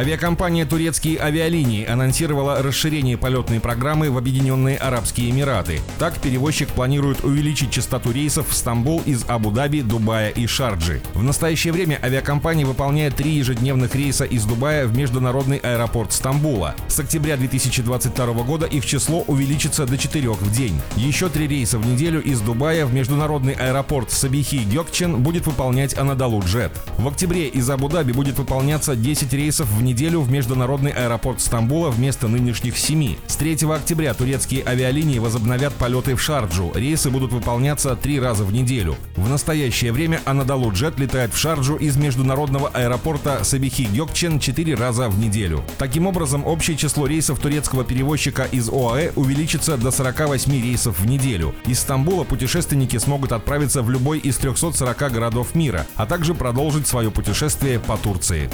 Авиакомпания «Турецкие авиалинии» анонсировала расширение полетной программы в Объединенные Арабские Эмираты. Так, перевозчик планирует увеличить частоту рейсов в Стамбул из Абу-Даби, Дубая и Шарджи. В настоящее время авиакомпания выполняет три ежедневных рейса из Дубая в международный аэропорт Стамбула. С октября 2022 года их число увеличится до четырех в день. Еще три рейса в неделю из Дубая в международный аэропорт Сабихи Гёкчен будет выполнять Анадолу Джет. В октябре из Абу-Даби будет выполняться 10 рейсов в неделю в международный аэропорт Стамбула вместо нынешних семи. С 3 октября турецкие авиалинии возобновят полеты в Шарджу. Рейсы будут выполняться три раза в неделю. В настоящее время Анадолу Джет летает в Шарджу из международного аэропорта Сабихи Гёкчен четыре раза в неделю. Таким образом, общее число рейсов турецкого перевозчика из ОАЭ увеличится до 48 рейсов в неделю. Из Стамбула путешественники смогут отправиться в любой из 340 городов мира, а также продолжить свое путешествие по Турции.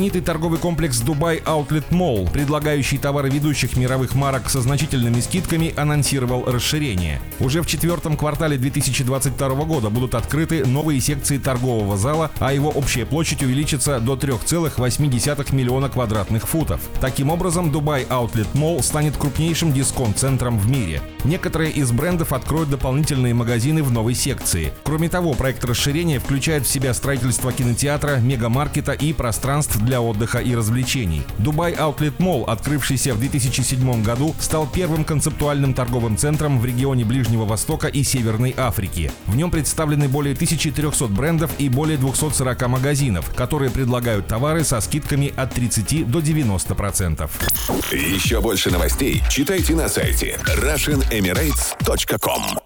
Знаменитый торговый комплекс Дубай Outlet Mall, предлагающий товары ведущих мировых марок со значительными скидками, анонсировал расширение. Уже в четвертом квартале 2022 года будут открыты новые секции торгового зала, а его общая площадь увеличится до 3,8 миллиона квадратных футов. Таким образом, Дубай Outlet Mall станет крупнейшим дисконт-центром в мире. Некоторые из брендов откроют дополнительные магазины в новой секции. Кроме того, проект расширения включает в себя строительство кинотеатра, мегамаркета и пространств для отдыха и развлечений. Дубай Outlet Mall, открывшийся в 2007 году, стал первым концептуальным торговым центром в регионе Ближнего Востока и Северной Африки. В нем представлены более 1300 брендов и более 240 магазинов, которые предлагают товары со скидками от 30 до 90%. Еще больше новостей читайте на сайте RussianEmirates.com